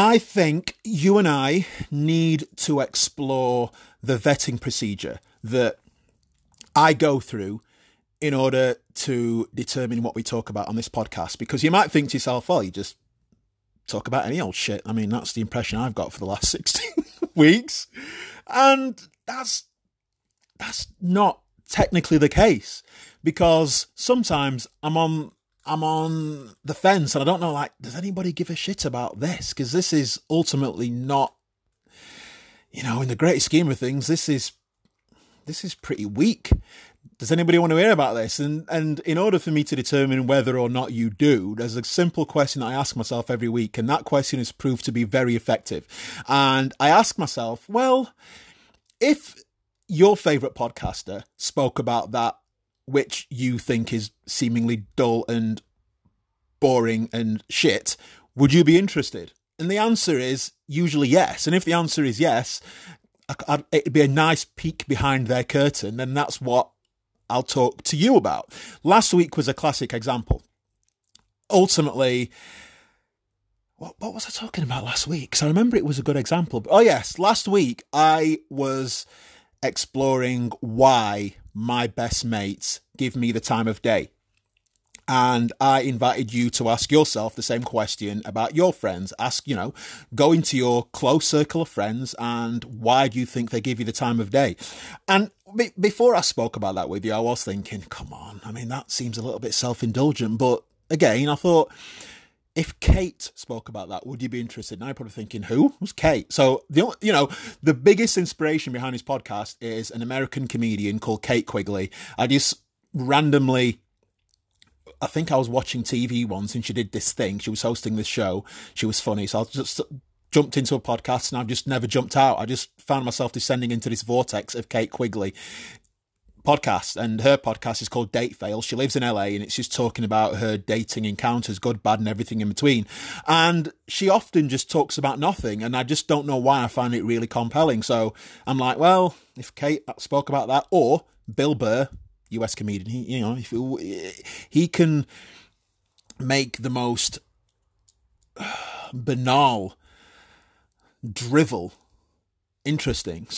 I think you and I need to explore the vetting procedure that I go through in order to determine what we talk about on this podcast. Because you might think to yourself, well, you just talk about any old shit. I mean, that's the impression I've got for the last 16 weeks. And that's that's not technically the case because sometimes I'm on I'm on the fence and I don't know like does anybody give a shit about this? Because this is ultimately not you know in the great scheme of things this is this is pretty weak. Does anybody want to hear about this? And and in order for me to determine whether or not you do there's a simple question that I ask myself every week and that question has proved to be very effective. And I ask myself well if your favorite podcaster spoke about that which you think is seemingly dull and boring and shit, would you be interested? And the answer is usually yes. And if the answer is yes, it'd be a nice peek behind their curtain, and that's what I'll talk to you about. Last week was a classic example. Ultimately, what, what was I talking about last week? Because I remember it was a good example. Oh, yes, last week I was exploring why my best mates give me the time of day. And I invited you to ask yourself the same question about your friends. Ask, you know, go into your close circle of friends and why do you think they give you the time of day? And be- before I spoke about that with you, I was thinking, come on, I mean, that seems a little bit self indulgent. But again, I thought, if Kate spoke about that, would you be interested? Now you're probably thinking, who? was Kate? So the you know the biggest inspiration behind his podcast is an American comedian called Kate Quigley. I just randomly. I think I was watching TV once and she did this thing. She was hosting this show. She was funny. So I just jumped into a podcast and I've just never jumped out. I just found myself descending into this vortex of Kate Quigley podcast, and her podcast is called Date Fail. She lives in LA, and it's just talking about her dating encounters, good, bad, and everything in between. And she often just talks about nothing, and I just don't know why I find it really compelling. So I'm like, well, if Kate spoke about that, or Bill Burr, US comedian, he, you know, if he can make the most banal drivel interesting.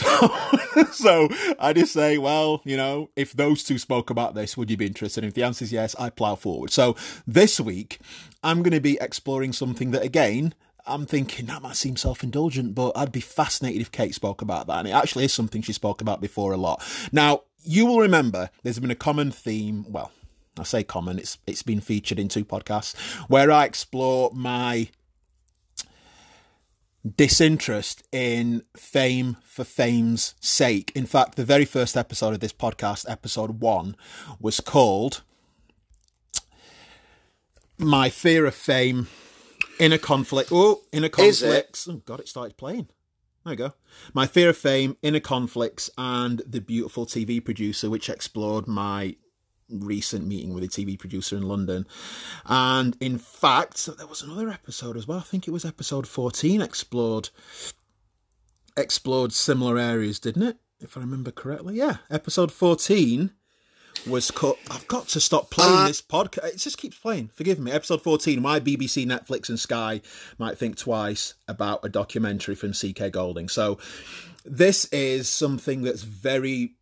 So, so I just say, well, you know, if those two spoke about this, would you be interested? And if the answer is yes, I plow forward. So this week, I'm going to be exploring something that, again, I'm thinking that might seem self indulgent, but I'd be fascinated if Kate spoke about that. And it actually is something she spoke about before a lot. Now, you will remember there's been a common theme. Well, I say common, it's it's been featured in two podcasts where I explore my disinterest in fame for fame's sake. In fact, the very first episode of this podcast, episode one, was called My Fear of Fame in a Conflict. Oh, in a conflict. Oh, God, it started playing. There you go. My Fear of Fame, Inner Conflicts, and The Beautiful TV Producer, which explored my recent meeting with a TV producer in London. And in fact, there was another episode as well. I think it was episode 14 explored explored similar areas, didn't it? If I remember correctly. Yeah, episode 14 was cut. I've got to stop playing uh, this podcast. It just keeps playing. Forgive me. Episode 14 Why BBC, Netflix, and Sky might think twice about a documentary from CK Golding. So, this is something that's very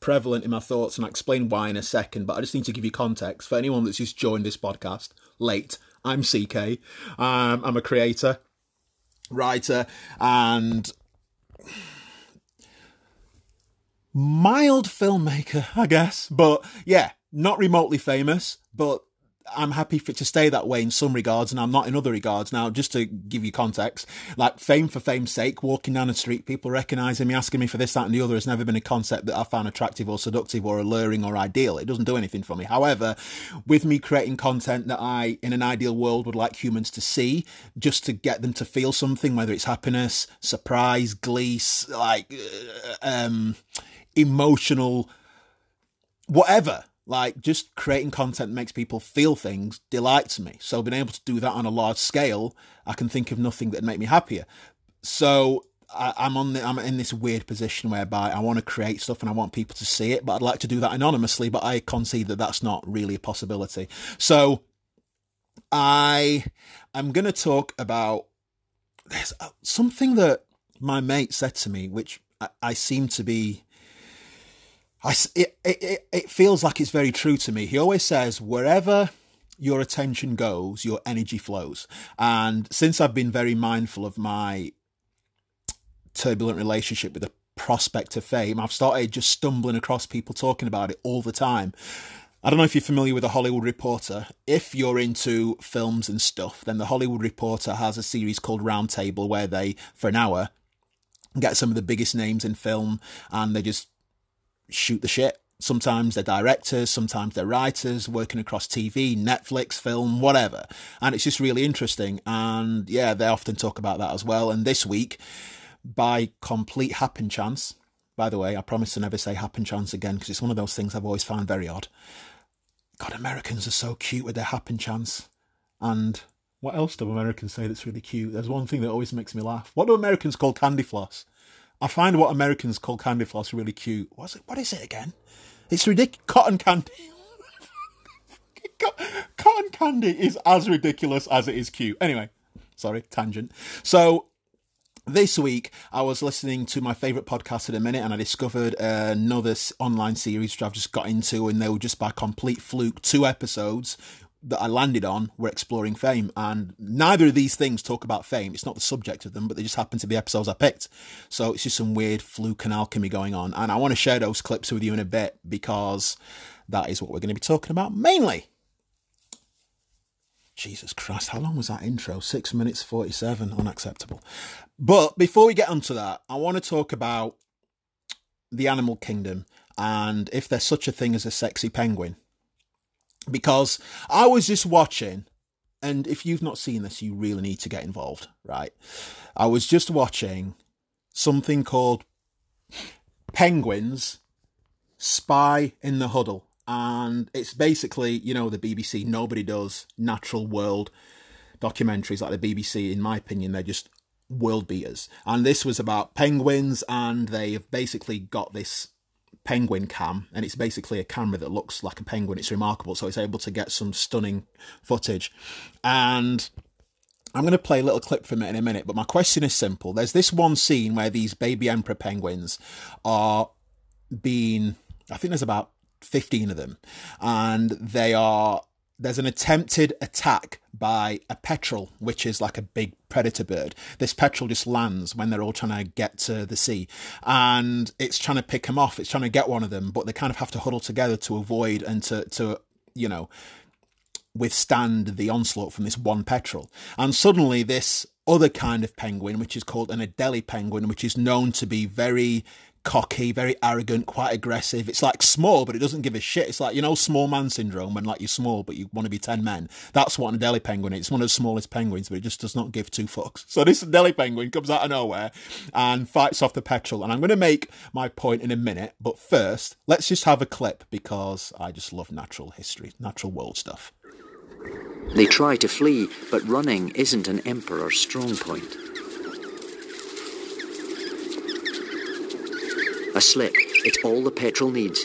prevalent in my thoughts, and I'll explain why in a second. But I just need to give you context for anyone that's just joined this podcast late. I'm CK. Um, I'm a creator, writer, and mild filmmaker, I guess. But yeah, not remotely famous, but I'm happy for it to stay that way in some regards, and I'm not in other regards. Now, just to give you context, like fame for fame's sake, walking down the street, people recognizing me, asking me for this, that, and the other has never been a concept that I found attractive or seductive or alluring or ideal. It doesn't do anything for me. However, with me creating content that I, in an ideal world, would like humans to see, just to get them to feel something, whether it's happiness, surprise, glee, like uh, um, emotional, whatever like just creating content makes people feel things delights me. So being able to do that on a large scale, I can think of nothing that'd make me happier. So I, am on the, I'm in this weird position whereby I want to create stuff and I want people to see it, but I'd like to do that anonymously. But I concede that that's not really a possibility. So I am going to talk about there's uh, something that my mate said to me, which I, I seem to be. I, it, it, it feels like it's very true to me. He always says, wherever your attention goes, your energy flows. And since I've been very mindful of my turbulent relationship with the prospect of fame, I've started just stumbling across people talking about it all the time. I don't know if you're familiar with the Hollywood Reporter. If you're into films and stuff, then the Hollywood Reporter has a series called Roundtable where they, for an hour, get some of the biggest names in film and they just shoot the shit. Sometimes they're directors, sometimes they're writers working across TV, Netflix, film, whatever. And it's just really interesting. And yeah, they often talk about that as well. And this week, by complete happen chance, by the way, I promise to never say happen chance again because it's one of those things I've always found very odd. God, Americans are so cute with their happen chance. And what else do Americans say that's really cute? There's one thing that always makes me laugh. What do Americans call candy floss? I find what Americans call candy floss really cute. What's it? What is it again? It's ridiculous. Cotton candy. Cotton candy is as ridiculous as it is cute. Anyway, sorry, tangent. So this week I was listening to my favourite podcast at a minute and I discovered another online series which I've just got into and they were just by complete fluke two episodes that I landed on were exploring fame and neither of these things talk about fame. It's not the subject of them, but they just happen to be episodes I picked. So it's just some weird fluke and alchemy going on and I want to share those clips with you in a bit because that is what we're going to be talking about mainly. Jesus Christ, how long was that intro? Six minutes 47, unacceptable. But before we get onto that, I want to talk about the animal kingdom and if there's such a thing as a sexy penguin. Because I was just watching, and if you've not seen this, you really need to get involved, right? I was just watching something called Penguins Spy in the Huddle and it's basically you know the BBC. Nobody does natural world documentaries like the BBC. In my opinion, they're just world beaters. And this was about penguins, and they've basically got this penguin cam, and it's basically a camera that looks like a penguin. It's remarkable, so it's able to get some stunning footage. And I'm going to play a little clip from it in a minute, but my question is simple. There's this one scene where these baby emperor penguins are being, I think there's about 15 of them. And they are, there's an attempted attack by a petrel, which is like a big predator bird. This petrel just lands when they're all trying to get to the sea and it's trying to pick them off. It's trying to get one of them, but they kind of have to huddle together to avoid and to, to, you know, withstand the onslaught from this one petrel. And suddenly this other kind of penguin, which is called an Adelie penguin, which is known to be very cocky, very arrogant, quite aggressive. It's like small, but it doesn't give a shit. It's like, you know, small man syndrome when like you're small, but you want to be 10 men. That's what an Adelie penguin is. It's one of the smallest penguins, but it just does not give two fucks. So this Adelie penguin comes out of nowhere and fights off the petrel. And I'm going to make my point in a minute. But first, let's just have a clip because I just love natural history, natural world stuff. They try to flee, but running isn't an emperor's strong point. A slip, it's all the petrel needs.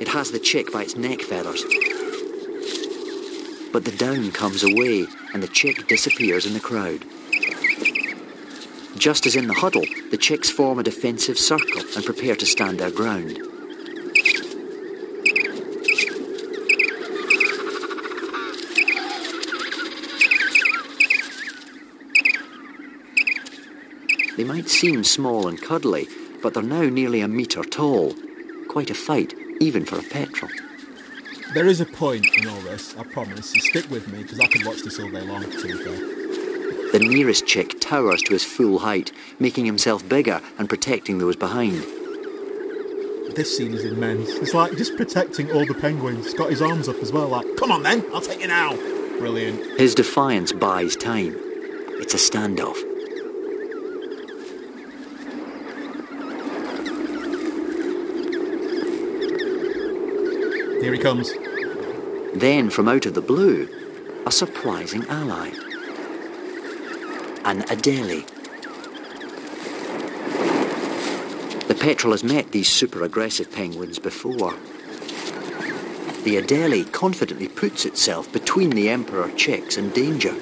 It has the chick by its neck feathers. But the down comes away and the chick disappears in the crowd. Just as in the huddle, the chicks form a defensive circle and prepare to stand their ground. They might seem small and cuddly, but they're now nearly a metre tall. Quite a fight, even for a petrel. There is a point in all this, I promise. So stick with me, because I could watch this all day long, to. The nearest chick towers to his full height, making himself bigger and protecting those behind. This scene is immense. It's like just protecting all the penguins. He's got his arms up as well, like, come on then, I'll take you now. Brilliant. His defiance buys time. It's a standoff. Here he comes. Then, from out of the blue, a surprising ally. An Adelie. The petrel has met these super aggressive penguins before. The Adelie confidently puts itself between the Emperor chicks and danger.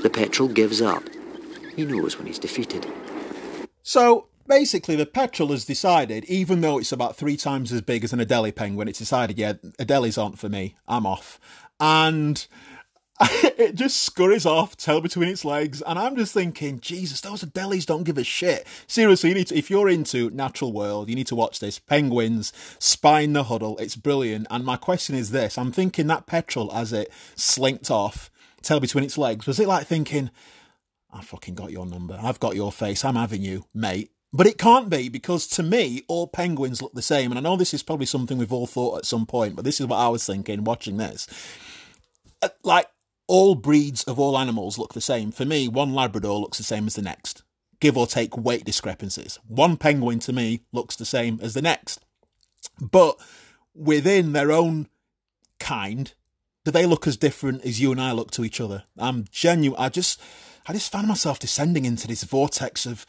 The petrel gives up. He knows when he's defeated. So basically, the petrel has decided, even though it's about three times as big as an Adelie penguin, it's decided, yeah, Adelies aren't for me. I'm off. And it just scurries off, tail between its legs, and I'm just thinking, Jesus, those Adelies don't give a shit. Seriously, you to, if you're into natural world, you need to watch this. Penguins, Spy in the Huddle, it's brilliant. And my question is this: I'm thinking that petrel as it slinked off, tail between its legs, was it like thinking, I fucking got your number, I've got your face, I'm having you, mate. But it can't be because to me, all penguins look the same. And I know this is probably something we've all thought at some point, but this is what I was thinking watching this. Uh, like, all breeds of all animals look the same. For me, one Labrador looks the same as the next, give or take weight discrepancies. One penguin to me looks the same as the next. But within their own kind, do they look as different as you and I look to each other? I'm genuine. I just, I just found myself descending into this vortex of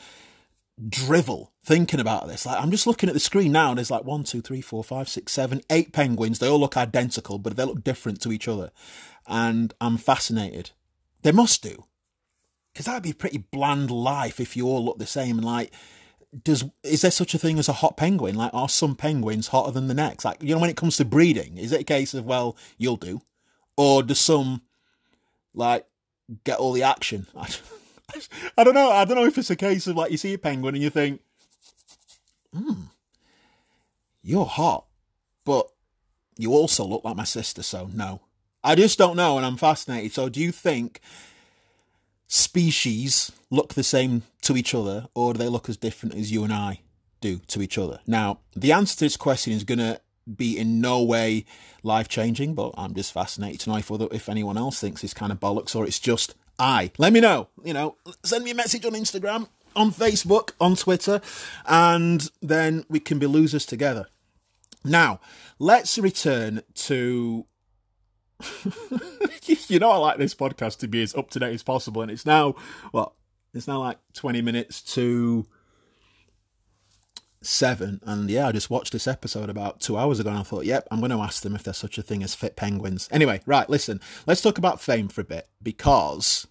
drivel thinking about this. Like I'm just looking at the screen now, and there's like one, two, three, four, five, six, seven, eight penguins. They all look identical, but they look different to each other and I'm fascinated. They must do, because that'd be a pretty bland life if you all look the same. And like, does is there such a thing as a hot penguin? Like, are some penguins hotter than the next? Like, you know, when it comes to breeding, is it a case of well, you'll do, or do some like get all the action? I don't know. I don't know if it's a case of like you see a penguin and you think, hmm, you're hot, but you also look like my sister, so no. I just don't know, and I'm fascinated. So, do you think species look the same to each other, or do they look as different as you and I do to each other? Now, the answer to this question is going to be in no way life changing, but I'm just fascinated to know if, other, if anyone else thinks it's kind of bollocks or it's just I. Let me know. You know, send me a message on Instagram, on Facebook, on Twitter, and then we can be losers together. Now, let's return to you know, I like this podcast to be as up to date as possible, and it's now what? It's now like twenty minutes to seven, and yeah, I just watched this episode about two hours ago, and I thought, yep, I'm going to ask them if there's such a thing as fit penguins. Anyway, right, listen, let's talk about fame for a bit because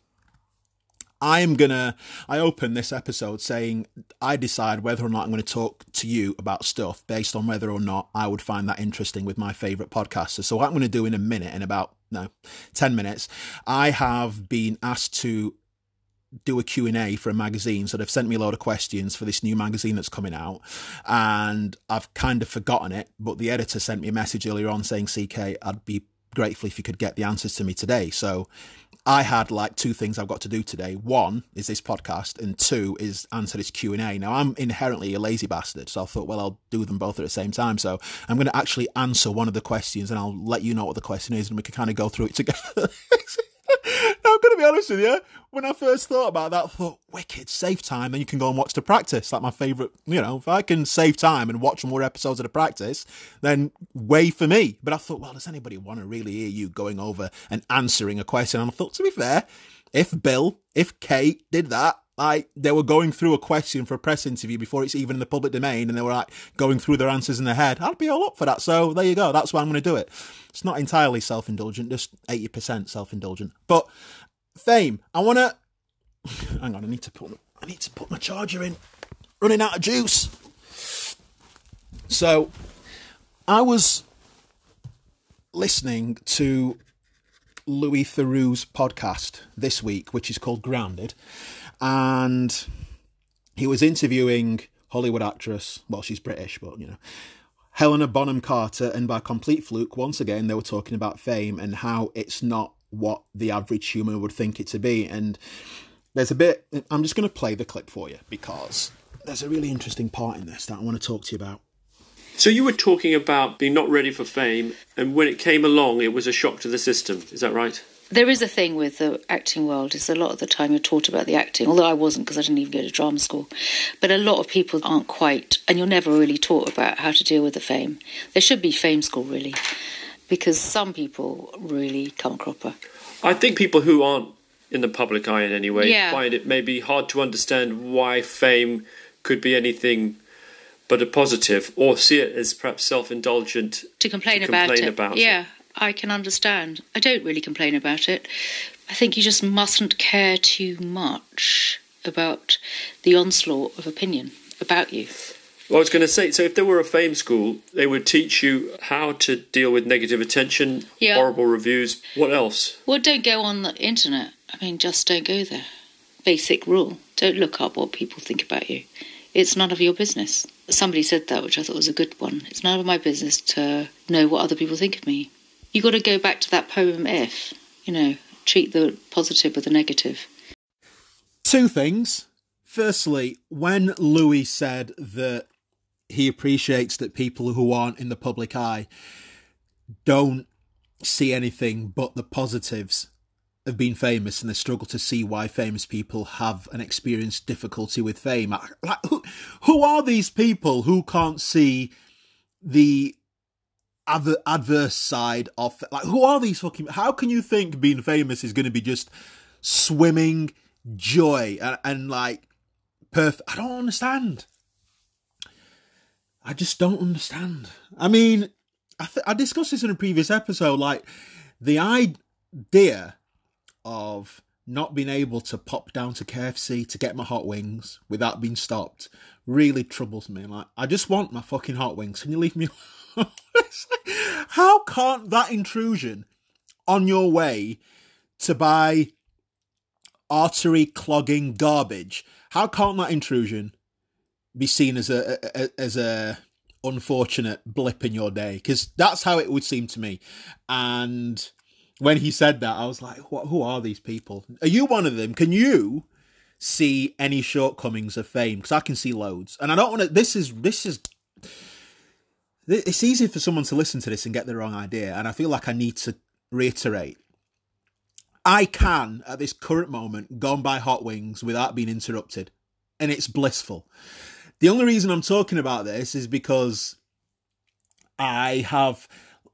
I'm gonna. I open this episode saying I decide whether or not I'm going to talk to you about stuff based on whether or not I would find that interesting with my favorite podcasters. So what I'm going to do in a minute, in about no ten minutes, I have been asked to do a Q&A for a magazine. So they've sent me a load of questions for this new magazine that's coming out. And I've kind of forgotten it, but the editor sent me a message earlier on saying, CK, I'd be grateful if you could get the answers to me today. So I had like two things I've got to do today. One is this podcast, and two is answer this Q and A. Now I'm inherently a lazy bastard, so I thought, well, I'll do them both at the same time. So I'm going to actually answer one of the questions, and I'll let you know what the question is, and we can kind of go through it together. I'm going to be honest with you. When I first thought about that, I thought, wicked, save time, then you can go and watch the practice. Like my favourite, you know, if I can save time and watch more episodes of the practice, then way for me. But I thought, well, does anybody want to really hear you going over and answering a question? And I thought, to be fair, if Bill, if Kate did that, like they were going through a question for a press interview before it's even in the public domain and they were like going through their answers in their head i'd be all up for that so there you go that's why i'm going to do it it's not entirely self-indulgent just 80% self-indulgent but fame i want to hang on i need to put i need to put my charger in running out of juice so i was listening to louis theroux's podcast this week which is called grounded and he was interviewing Hollywood actress. Well, she's British, but you know, Helena Bonham Carter, and by complete fluke, once again, they were talking about fame and how it's not what the average human would think it to be. And there's a bit. I'm just going to play the clip for you because there's a really interesting part in this that I want to talk to you about. So you were talking about being not ready for fame, and when it came along, it was a shock to the system. Is that right? There is a thing with the acting world is a lot of the time you're taught about the acting, although I wasn't because I didn't even go to drama school. But a lot of people aren't quite, and you're never really taught about how to deal with the fame. There should be fame school really, because some people really come cropper. I think people who aren't in the public eye in any way Yeah. find it maybe hard to understand why fame could be anything but a positive, or see it as perhaps self-indulgent to complain, to about complain it. about it. yeah, I can understand. I don't really complain about it. I think you just mustn't care too much about the onslaught of opinion about you. Well, I was going to say, so if there were a fame school, they would teach you how to deal with negative attention, Yeah. horrible reviews. What else? Well, don't go on the internet. I mean, just don't go there. Basic rule. Don't look up what people think about you. It's none of your business. Somebody said that, which I thought was a good one. It's none of my business to know what other people think of me. You've got to go back to that poem if, you know, treat the positive with the negative. Two things. Firstly, when Louis said that he appreciates that people who aren't in the public eye don't see anything but the positives of being famous and they struggle to see why famous people have an experienced difficulty with fame. Like, who, who are these people who can't see the adver- adverse side of like who are these fucking how can you think being famous is going to be just swimming joy and, and like perfect i don't understand i just don't understand i mean I, th- I discussed this in a previous episode like the idea of not being able to pop down to KFC to get my hot wings without being stopped really troubles me. Like, I just want my fucking hot wings. Can you leave me How can't that intrusion on your way to buy artery clogging garbage? How can't that intrusion be seen as a, a- as a unfortunate blip in your day? Because that's how it would seem to me. And when he said that, I was like, what, who are these people? Are you one of them? Can you see any shortcomings of fame? Because I can see loads. And I don't want to, this is, this is, it's easy for someone to listen to this and get the wrong idea. And I feel like I need to reiterate. I can, at this current moment, go and buy hot wings without being interrupted. And it's blissful. The only reason I'm talking about this is because I have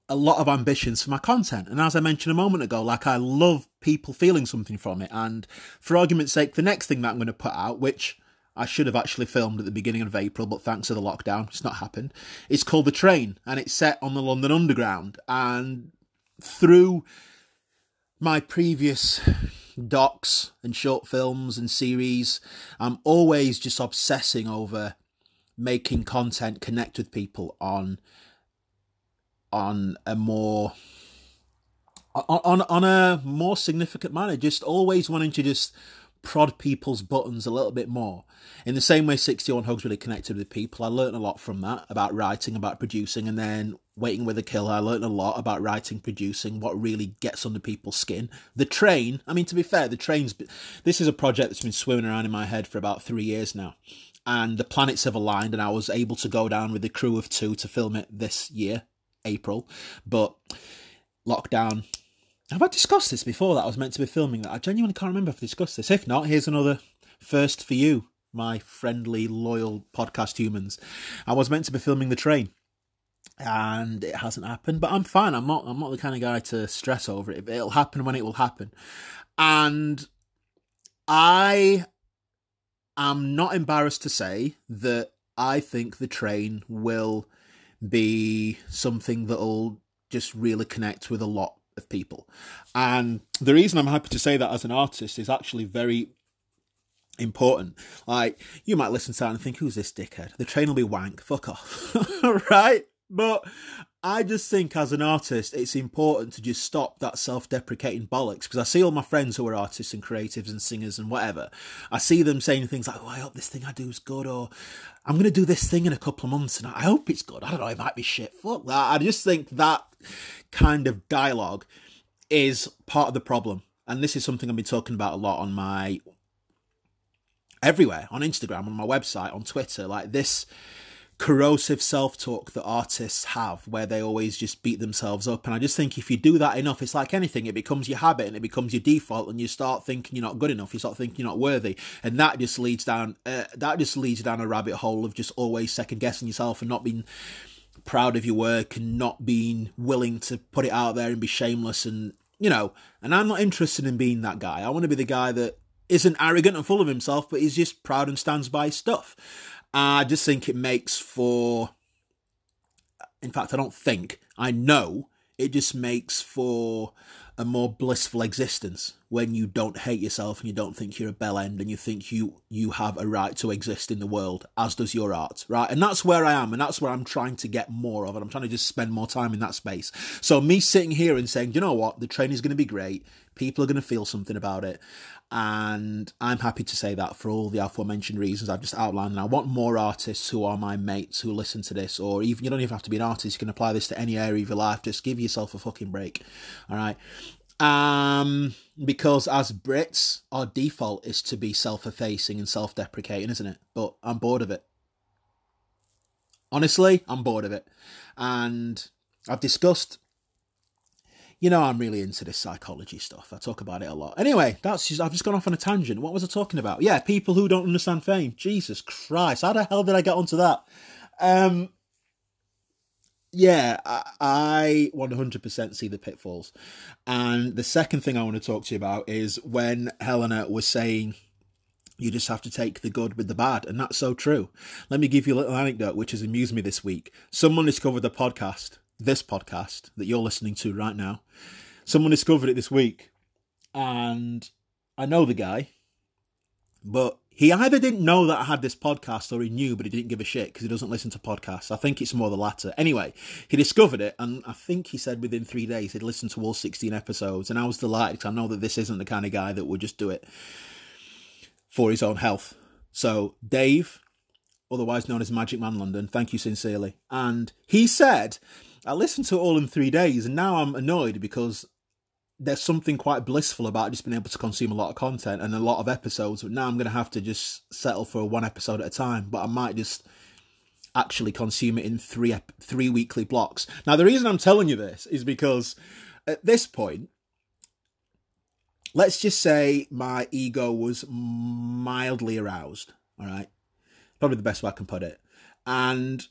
a lot of ambitions for my content. And as I mentioned a moment ago, like I love people feeling something from it. And for argument's sake, the next thing that I'm going to put out, which I should have actually filmed at the beginning of April, but thanks to the lockdown, it's not happened. It's called The Train and it's set on the London Underground. And through my previous docs and short films and series, I'm always just obsessing over making content connect with people on on a more on, on a more significant manner. Just always wanting to just prod people's buttons a little bit more. In the same way 61 hugs really connected with people i learned a lot from that about writing about producing and then waiting with a Killer. i learned a lot about writing producing what really gets under people's skin the train i mean to be fair the train's this is a project that's been swimming around in my head for about three years now and the planets have aligned and i was able to go down with the crew of two to film it this year April, but lockdown. Have I discussed this before that I was meant to be filming that? I genuinely can't remember if I discussed this. If not, here's another first for you, my friendly, loyal podcast humans. I was meant to be filming the train. And it hasn't happened, but I'm fine. I'm not. I'm not the kind of guy to stress over it. It'll happen when it will happen, and I am not embarrassed to say that I think the train will be something that'll just really connect with a lot of people. And the reason I'm happy to say that as an artist is actually very important. Like, you might listen to that and think, who's this dickhead? The train will be wank, fuck off. right? But I just think as an artist, it's important to just stop that self deprecating bollocks because I see all my friends who are artists and creatives and singers and whatever. I see them saying things like, oh, I hope this thing I do is good or I'm going to do this thing in a couple of months and I hope it's good. I don't know, it might be shit. Fuck that. I just think that kind of dialogue is part of the problem. And this is something I've been talking about a lot on my everywhere on Instagram, on my website, on Twitter. Like this corrosive self talk that artists have where they always just beat themselves up. And I just think if you do that enough, it's like anything, it becomes your habit and it becomes your default, and you start thinking you're not good enough, you start thinking you're not worthy. And that just leads down, uh, that just leads down a rabbit hole of just always second guessing yourself and not being proud of your work and not being willing to put it out there and be shameless and you know, and I'm not interested in being that guy. I want to be the guy that isn't arrogant and full of himself, but he's just proud and stands by stuff. I just think it makes for, in fact, I don't think, I know it just makes for a more blissful existence when you don't hate yourself and you don't think you're a bell end and you think you you have a right to exist in the world as does your art right? And that's where i am and that's where i'm trying to get more of and i'm trying to just spend more time in that space. So me sitting here and saying you know what? The training is going to be great people are going to feel something about it and I'm happy to say that for all the aforementioned reasons I've just outlined. And I want more artists who are my mates who listen to this, or even you don't even have to be an artist. You can apply this to any area of your life. Just give yourself a fucking break. All right. Um, because as Brits, our default is to be self-effacing and self-deprecating, isn't it? But I'm bored of it. Honestly, I'm bored of it, and I've discussed you know I'm really into this psychology stuff. I talk about it a lot. Anyway, that's just I've just gone off on a tangent. What was I talking about? Yeah, people who don't understand fame. Jesus Christ, how the hell did I get onto that? Um yeah, I, I 100% see the pitfalls. And the second thing I want to talk to you about is when Helena was saying you just have to take the good with the bad. And that's so true. Let me give you a little anecdote which has amused me this week. Someone discovered the podcast this podcast that you're listening to right now. Someone discovered it this week, and I know the guy, but he either didn't know that I had this podcast or he knew, but he didn't give a shit because he doesn't listen to podcasts. I think it's more the latter. Anyway, he discovered it, and I think he said within three days he'd listened to all 16 episodes, and I was delighted because I know that this isn't the kind of guy that would just do it for his own health. So, Dave, otherwise known as Magic Man London, thank you sincerely. And he said I listened to it all in three days, and now I'm annoyed because there's something quite blissful about just being able to consume a lot of content and a lot of episodes. But now I'm going to have to just settle for one episode at a time. But I might just actually consume it in three three weekly blocks. Now, the reason I'm telling you this is because at this point, let's just say my ego was mildly aroused. All right, probably the best way I can put it, and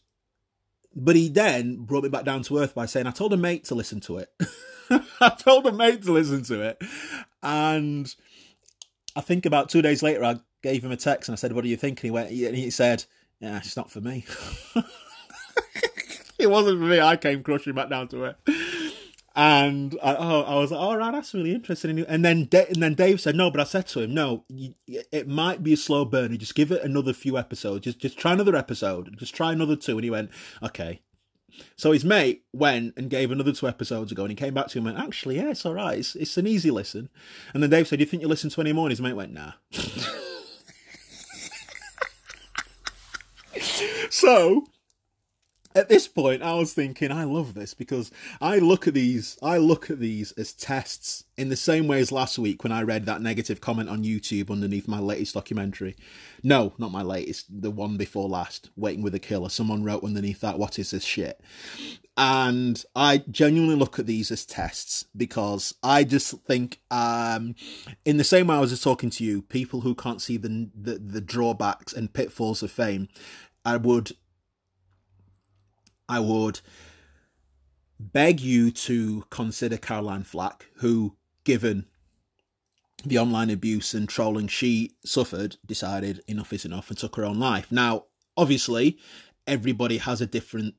but he then brought me back down to earth by saying, I told a mate to listen to it. I told a mate to listen to it. And I think about two days later, I gave him a text and I said, What do you think? And he went, and he said, Yeah, it's not for me. it wasn't for me. I came crushing back down to it. And I, oh, I was like, all right, that's really interesting. And then, and then Dave said, no, but I said to him, no, you, it might be a slow burner. Just give it another few episodes. Just, just try another episode. Just try another two. And he went, okay. So his mate went and gave another two episodes ago, and he came back to him and went, actually, yeah, it's all right. It's, it's an easy listen. And then Dave said, do you think you listen to any more? And his mate went, nah. so at this point i was thinking i love this because i look at these i look at these as tests in the same way as last week when i read that negative comment on youtube underneath my latest documentary. No not my latest the one before last waiting with a killer. Someone wrote underneath that what is this shit? And i genuinely look at these as tests because i just think um in the same way i was just talking to you people who can't see the the, the drawbacks and pitfalls of fame i would I would beg you to consider Caroline Flack, who, given the online abuse and trolling she suffered, decided enough is enough and took her own life. Now, obviously, everybody has a different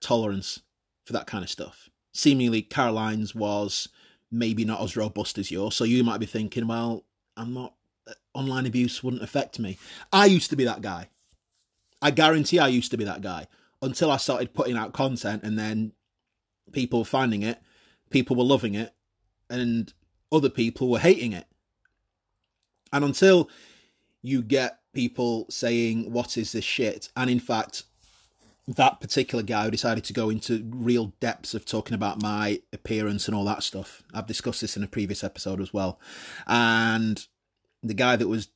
tolerance for that kind of stuff. Seemingly, Caroline's was maybe not as robust as yours, so you might be thinking, well, I'm not, uh, online abuse wouldn't affect me. I used to be that guy. I guarantee I used to be that guy until I started putting out content and then people finding it, people were loving it, and other people were hating it. And until you get people saying, What is this shit? And in fact, that particular guy who decided to go into real depths of talking about my appearance and all that stuff. I've discussed this in a previous episode as well. And the guy that was,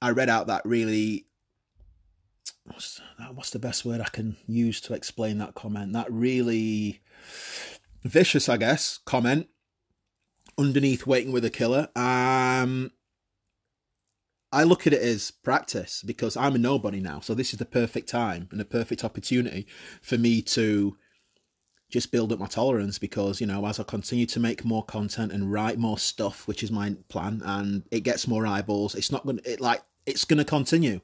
I read out that really what's, what's the best word I can use to explain that comment? That really vicious, I guess, comment underneath waiting with a killer. Um, I look at it as practice because I'm a nobody now. So this is the perfect time and a perfect opportunity for me to just build up my tolerance because you know as I continue to make more content and write more stuff, which is my plan, and it gets more eyeballs, it's not going to it like it's going to continue.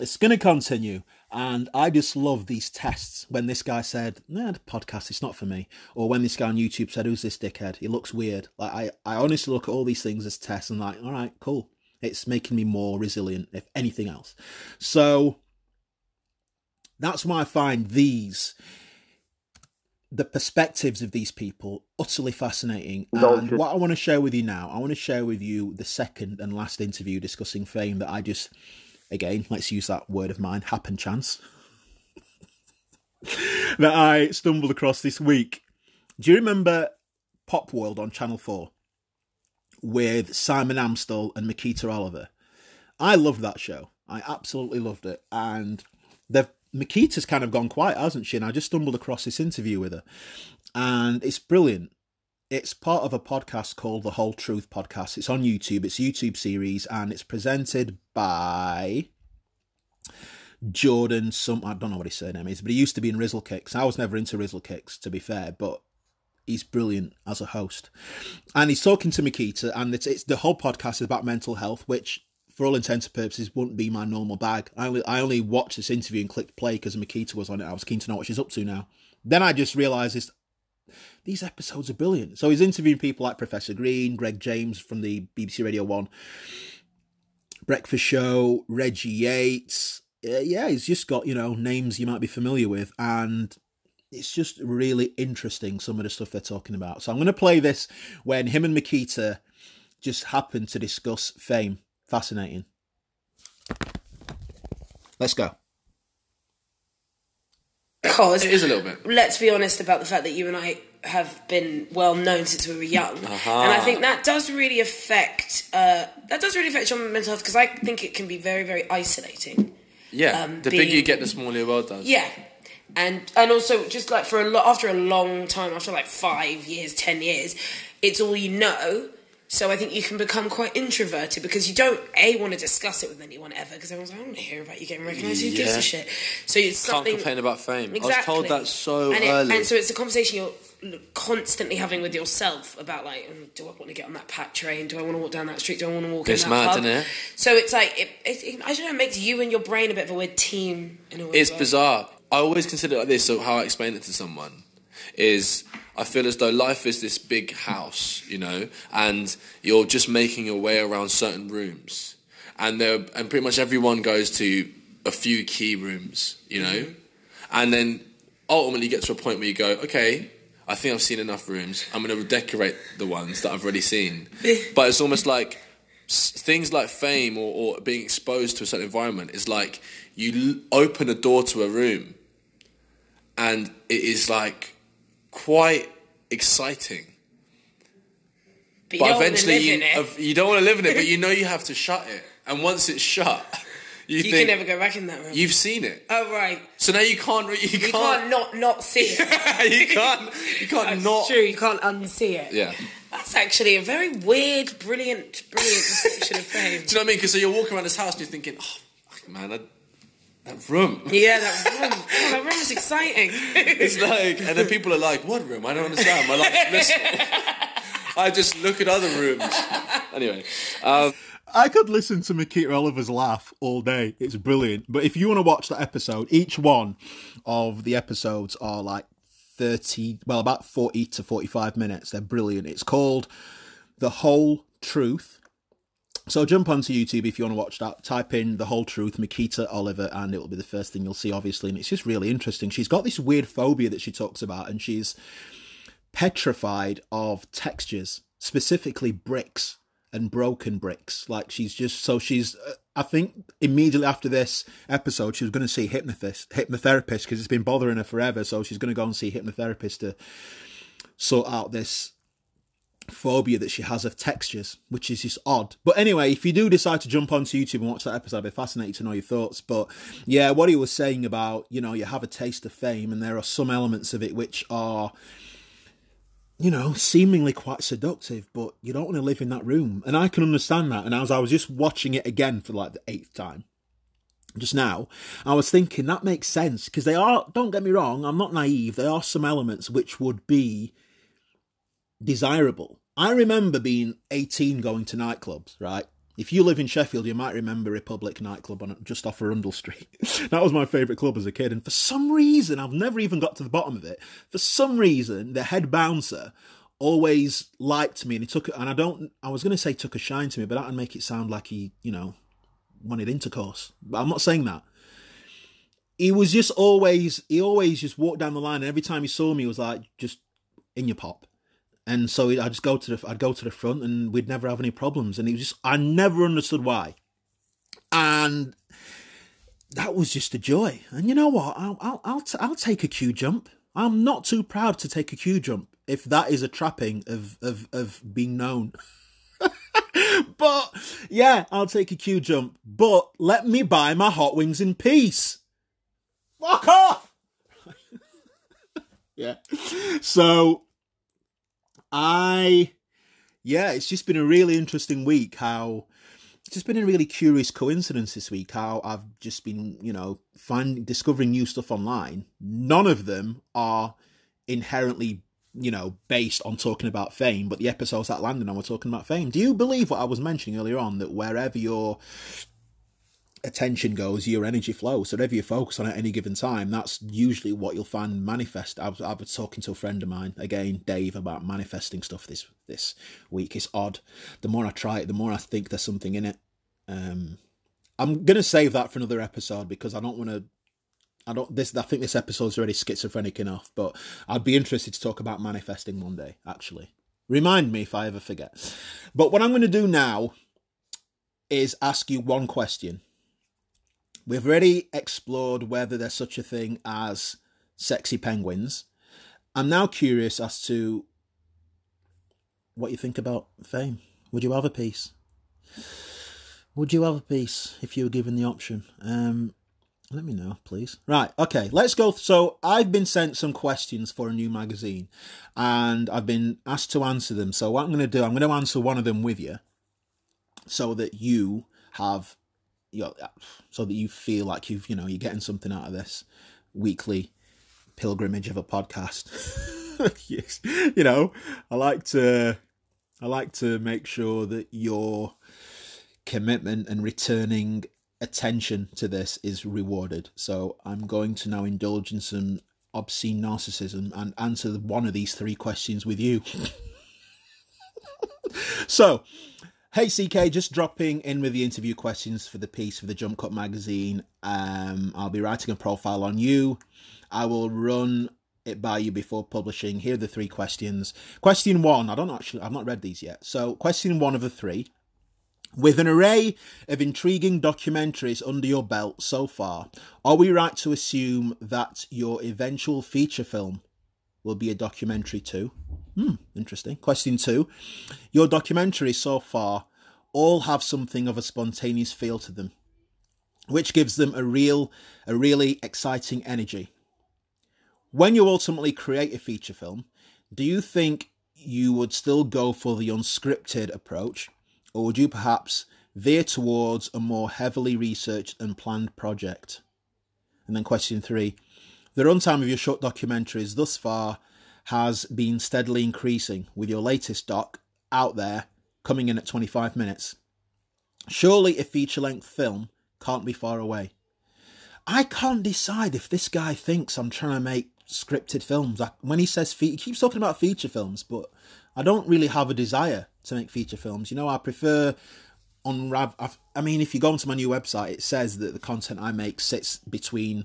It's going to continue. And I just love these tests. When this guy said, "Nah, podcast, it's not for me," or when this guy on YouTube said, "Who's this dickhead? He looks weird." Like I, I honestly look at all these things as tests and like, all right, cool. It's making me more resilient, if anything else. So that's why I find these the perspectives of these people utterly fascinating. And what I want to share with you now, I want to share with you the second and last interview discussing fame that I just, again, let's use that word of mine, happen chance, that I stumbled across this week. Do you remember Popworld on Channel 4 with Simon Amstell and Miquita Oliver? I loved that show. I absolutely loved it. And they've Miquita's kind of gone quiet, hasn't she? And I just stumbled across this interview with her, and it's brilliant. It's part of a podcast called the Whole Truth Podcast. It's on YouTube. It's a YouTube series, and it's presented by Jordan. Some I don't know what his surname is, but he used to be in Rizzle Kicks. I was never into Rizzle Kicks, to be fair, but he's brilliant as a host. And he's talking to Miquita, and it's, it's the whole podcast is about mental health, which for all intents and purposes, wouldn't be my normal bag. I only, I only watched this interview and clicked play because Miquita was on it. I was keen to know what she's up to now. Then I just realised this, these episodes are brilliant. So he's interviewing people like Professor Green, Greg James from the BBC Radio 1 Breakfast Show, Reggie Yates. Uh, yeah, he's just got, you know, names you might be familiar with. And it's just really interesting, some of the stuff they're talking about. So I'm going to play this when him and Miquita just happen to discuss fame fascinating. Let's go. Because It is a little bit. let's be honest about the fact that you and I have been well known since we were young, Uh-huh. and I think that does really affect uh, that does really affect your mental health because I think it can be very very isolating. Yeah, Um, the being- bigger you get, the smaller your world does. Yeah, and and also just like for a lot after a long time, after like five years, ten years, it's all you know. So I think you can become quite introverted because you don't a want to discuss it with anyone ever because everyone's like, I don't want to hear about you getting recognised. Who gives Yeah. a shit? So it's Can't something. complain about fame. Exactly. I was told that so and it- early. and so it's a conversation you're constantly having with yourself about like, mm, do I want to get on that pack train? Do I want to walk down that street? Do I want to walk It's in that mad, pub? innit? So it's like it, it, it, I don't know. It makes you and your brain a bit of a weird team in a way. It's bizarre. I always consider it like this. So how I explain it to someone is, I feel as though life is this big house, you know, and you're just making your way around certain rooms, and there and pretty much everyone goes to a few key rooms, you know, mm-hmm. and then ultimately you get to a point where you go, okay. I think I've seen enough rooms. I'm going to decorate the ones that I've already seen. but it's almost like things like fame or, or being exposed to a certain environment is like you l- open a door to a room and it is like quite exciting but, but eventually you, you don't want to live in it but you know you have to shut it and once it's shut you, you think can never go back in that room. you've seen it oh right, so now you can't re- you, you can't, can't not not see it. you can't you can't That's not true. You can't unsee it. yeah That's actually a very weird, brilliant, brilliant description of fame. do you know what I mean because so you're walking around this house and you're thinking oh man I, that room Yeah, that room. Oh, that room is exciting. It's like, and then people are like, "What room? I don't understand." I'm like, I just look at other rooms." Anyway, um, I could listen to Miquita Oliver's laugh all day. It's brilliant. But if you want to watch that episode, each one of the episodes are like 30, well, about 40 to 45 minutes. They're brilliant. It's called The Whole Truth. So jump onto YouTube if you want to watch that. Type in The Whole Truth, Miquita Oliver, and it will be the first thing you'll see, obviously. And it's just really interesting. She's got this weird phobia that she talks about, and she's petrified of textures, specifically bricks and broken bricks. Like she's just so she's. Uh, I think immediately after this episode, she was going to see hypnotherapist, hypnotherapist because it's been bothering her forever. So she's going to go and see hypnotherapist to sort out this phobia that she has of textures, which is just odd. But anyway, if you do decide to jump onto YouTube and watch that episode, I'd be fascinated to know your thoughts. But yeah, what he was saying about, you know, you have a taste of fame and there are some elements of it which are you know, seemingly quite seductive, but you don't want to live in that room. And I can understand that. And as I was just watching it again for like the eighth time, just now, I was thinking that makes sense because they are, don't get me wrong, I'm not naive, there are some elements which would be desirable. I remember being 18 going to nightclubs, right? If you live in Sheffield, you might remember Republic nightclub on just off Arundel Street. that was my favourite club as a kid, and for some reason, I've never even got to the bottom of it. For some reason, the head bouncer always liked me, and he took and I don't. I was going to say took a shine to me, but that would make it sound like he, you know, wanted intercourse. But I'm not saying that. He was just always. He always just walked down the line, and every time he saw me, he was like, "Just in your pop." And so I'd just go to the I'd go to the front, and we'd never have any problems. And he was just I never understood why, and that was just a joy. And you know what? I'll I'll I'll, t- I'll take jump. I'm not too proud to take a queue jump if that is a trapping of of of being known. but yeah, I'll take a queue jump. But let me buy my hot wings in peace. Fuck off. yeah. So I, yeah, it's just been a really interesting week. How it's just been a really curious coincidence this week. How I've just been, you know, finding discovering new stuff online. None of them are inherently, you know, based on talking about fame, but the episodes that landed on were talking about fame. Do you believe what I was mentioning earlier on that wherever you're attention goes, your energy flows. So whatever you focus on at any given time, that's usually what you'll find manifest. I was, I was talking to a friend of mine again, Dave, about manifesting stuff this this week. It's odd. The more I try it, the more I think there's something in it. Um, I'm gonna save that for another episode because I don't want to. I don't. This. I think this episode's already schizophrenic enough, but I'd be interested to talk about manifesting one day. Actually, remind me if I ever forget. But what I'm going to do now is ask you one question We've already explored whether there's such a thing as sexy penguins. I'm now curious as to what you think about fame. Would you have a piece? Would you have a piece if you were given the option? Um, let me know, please. Right, okay, let's go. So, I've been sent some questions for a new magazine and I've been asked to answer them. So, what I'm going to do, I'm going to answer one of them with you so that you have so that you feel like you've you know you're getting something out of this weekly pilgrimage of a podcast. yes, you know, I like to I like to make sure that your commitment and returning attention to this is rewarded. So I'm going to now indulge in some obscene narcissism and answer one of these three questions with you. so, Hey CK, just dropping in with the interview questions for the piece for the Jump Cut magazine. Um, I'll be writing a profile on you. I will run it by you before publishing. Here are the three questions. Question one, I don't actually, I've not read these yet. So, question one of the three. With an array of intriguing documentaries under your belt so far, are we right to assume that your eventual feature film will be a documentary too? Hmm, interesting. Question two. Your documentaries so far all have something of a spontaneous feel to them, which gives them a real, a really exciting energy. When you ultimately create a feature film, do you think you would still go for the unscripted approach, or would you perhaps veer towards a more heavily researched and planned project? And then question three. The runtime of your short documentaries thus far has been steadily increasing, with your latest doc out there coming in at 25 minutes. Surely a feature length film can't be far away. I can't decide if this guy thinks I'm trying to make scripted films. when he says fe- he keeps talking about feature films, but I don't really have a desire to make feature films. You know, I prefer unrav. I mean, if you go onto my new website, it says that the content I make sits between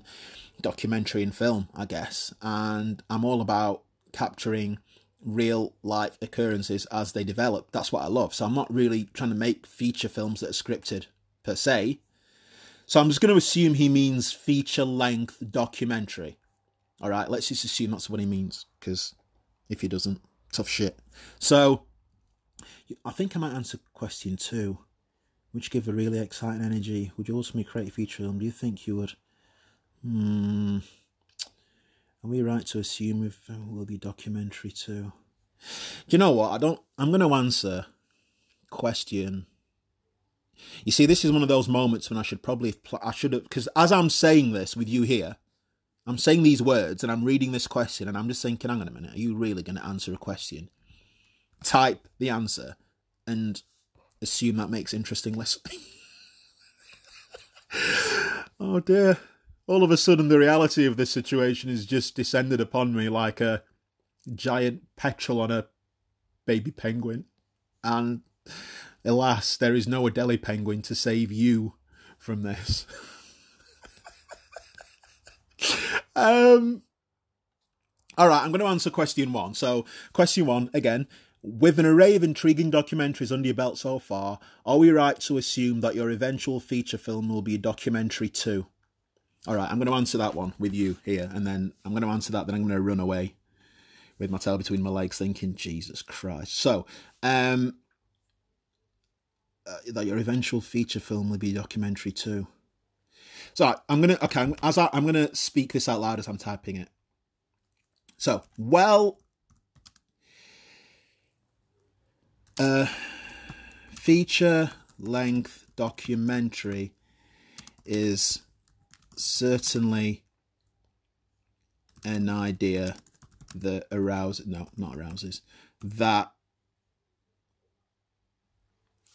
documentary and film, I guess, and I'm all about capturing real life occurrences as they develop. That's what I love. So I'm not really trying to make feature films that are scripted per se. So I'm just going to assume he means feature length documentary. All right, let's just assume that's what he means because if he doesn't, tough shit. So I think I might answer question two, which give a really exciting energy. Would you also create a feature film? Do you think you would? Hmm. Are we right to assume uh, will be documentary too? Do you know what? I don't. I'm going to answer question You see, this is one of those moments when I should probably I should have because as I'm saying this with you here, I'm saying these words and I'm reading this question and I'm just thinking, hang on a minute, are you really going to answer a question? Type the answer and assume that makes interesting listening. oh dear. All of a sudden, the reality of this situation has just descended upon me like a giant petrel on a baby penguin. And alas, there is no Adelie penguin to save you from this. um, all right, I'm going to answer question one. So, question one again. With an array of intriguing documentaries under your belt so far, are we right to assume that your eventual feature film will be a documentary too? All right, I'm going to answer that one with you here, and then I'm going to answer that, then I'm going to run away with my tail between my legs, thinking, Jesus Christ. So, um, uh, that your eventual feature film will be documentary too. So I'm gonna okay, as I, I'm gonna speak this out loud as I'm typing it. So, well, a feature length documentary is certainly an idea that arouses no not arouses that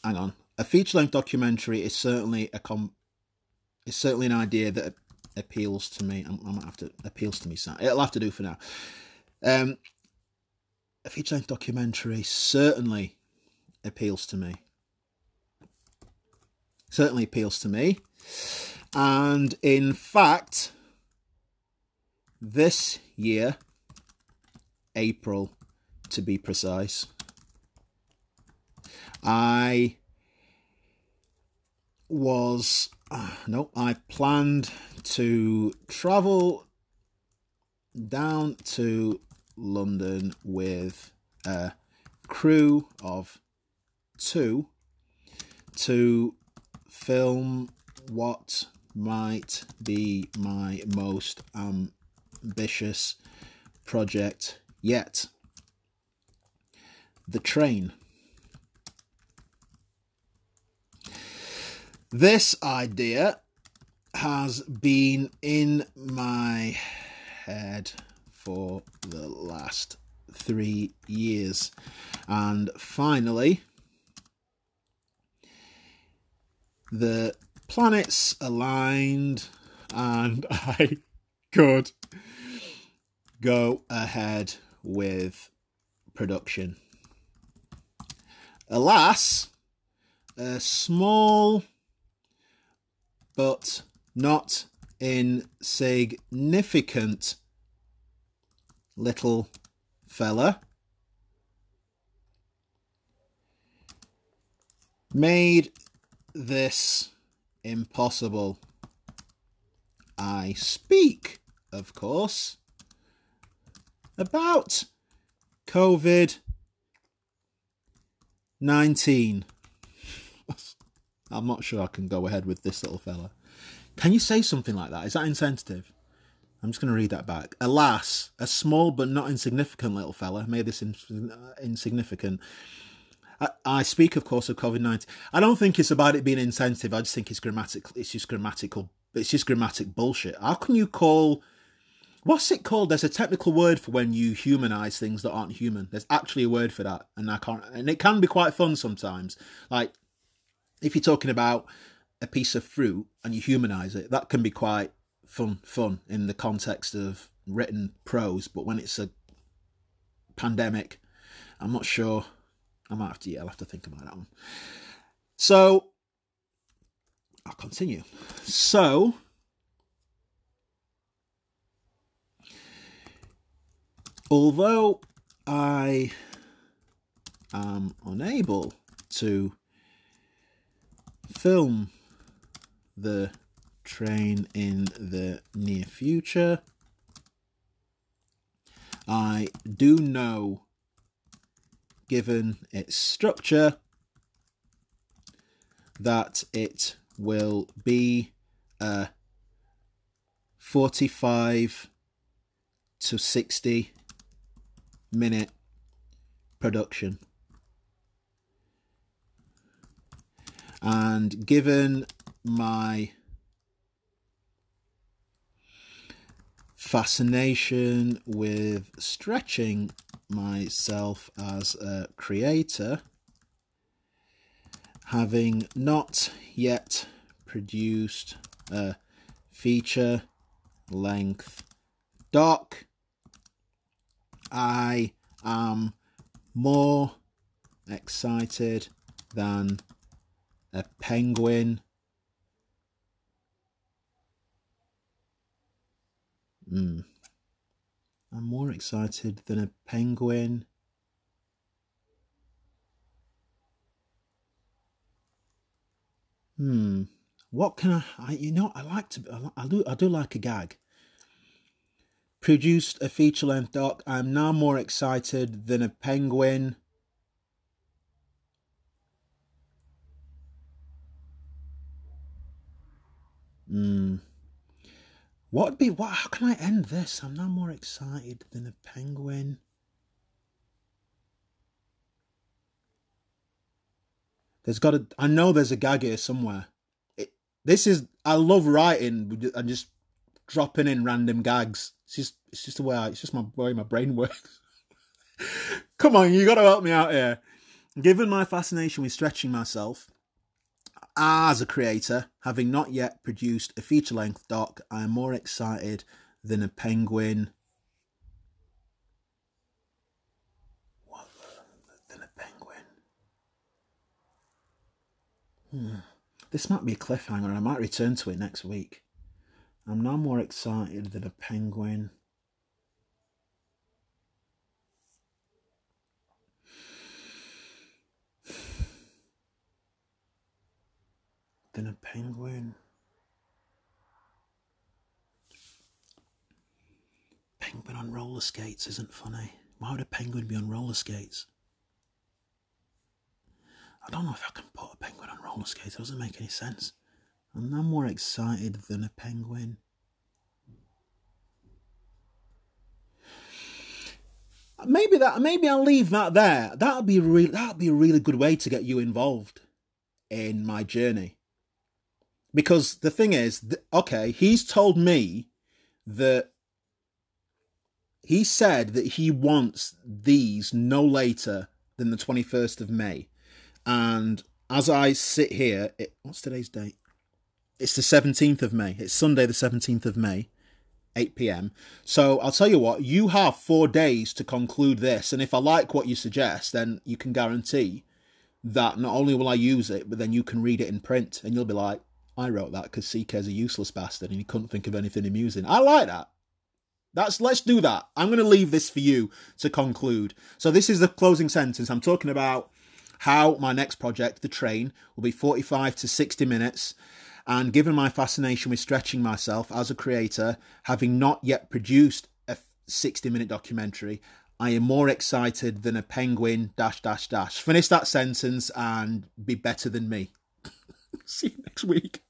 hang on a feature length documentary is certainly a com is certainly an idea that appeals to me. I might have to appeals to me it'll have to do for now. Um a feature length documentary certainly appeals to me. Certainly appeals to me and in fact this year April to be precise. I was uh, no, I planned to travel down to London with a crew of two to film what might be my most ambitious project yet. The train. This idea has been in my head for the last three years. And finally, the planets aligned, and I could go ahead with production. Alas, a small but not insignificant little fella made this impossible. I speak, of course, about COVID 19. I'm not sure I can go ahead with this little fella. Can you say something like that? Is that insensitive? I'm just going to read that back. Alas, a small but not insignificant little fella made this in, uh, insignificant. I, I, speak, of course, of COVID 19. I don't think it's about it being insensitive. I just think it's grammatical. It's just grammatical. It's just grammatic bullshit. How can you call what's it called? There's a technical word for when you humanize things that aren't human. There's actually a word for that, and I can't. And it can be quite fun sometimes. Like if you're talking about a piece of fruit and you humanize it, that can be quite fun. Fun in the context of written prose, but when it's a pandemic, I'm not sure. I might have to. Yeah, I'll have to think about that one. So I'll continue. So although I am unable to film the train in the near future, I do know, given its structure, that it will be a 45 to 60 minute production. And given my fascination with stretching myself as a creator, having not yet produced a feature length doc, I am more excited than a penguin. Mm. I'm more excited than a penguin. Hmm. What can I, I? You know, I like to. I, I do. I do like a gag. Produced a feature-length doc. I'm now more excited than a penguin. Hmm. What would be what? How can I end this? I'm now more excited than a penguin. There's got to. I know there's a gag here somewhere. It, this is. I love writing and just dropping in random gags. It's just. It's just the way. I, it's just my way my brain works. Come on, you got to help me out here. Given my fascination with stretching myself, as a creator, having not yet produced a feature length doc, I am more excited than a penguin. What? Than a penguin. Hmm. This might be a cliffhanger, I might return to it next week. I'm now more excited than a penguin. Than a penguin. Penguin on roller skates isn't funny. Why would a penguin be on roller skates? I don't know if I can put a penguin on roller skates. It doesn't make any sense. I'm now more excited than a penguin. Maybe that. Maybe I'll leave that there. That'll be real. That'll be a really good way to get you involved in my journey because the thing is, okay, he's told me that he said that he wants these no later than the 21st of May. And as I sit here, it, what's today's date? It's the 17th of May. It's Sunday, the 17th of May, 8 pm. So I'll tell you what, you have four days to conclude this. And if I like what you suggest, then you can guarantee that not only will I use it, but then you can read it in print and you'll be like, I wrote that because CK's a useless bastard and he couldn't think of anything amusing. I like that. That's let's do that. I'm going to leave this for you to conclude. So this is the closing sentence. I'm talking about how my next project, The Train, will be 45 to 60 minutes. And given my fascination with stretching myself as a creator, having not yet produced a 60 minute documentary, I am more excited than a penguin dash dash dash. Finish that sentence and be better than me. See you next week.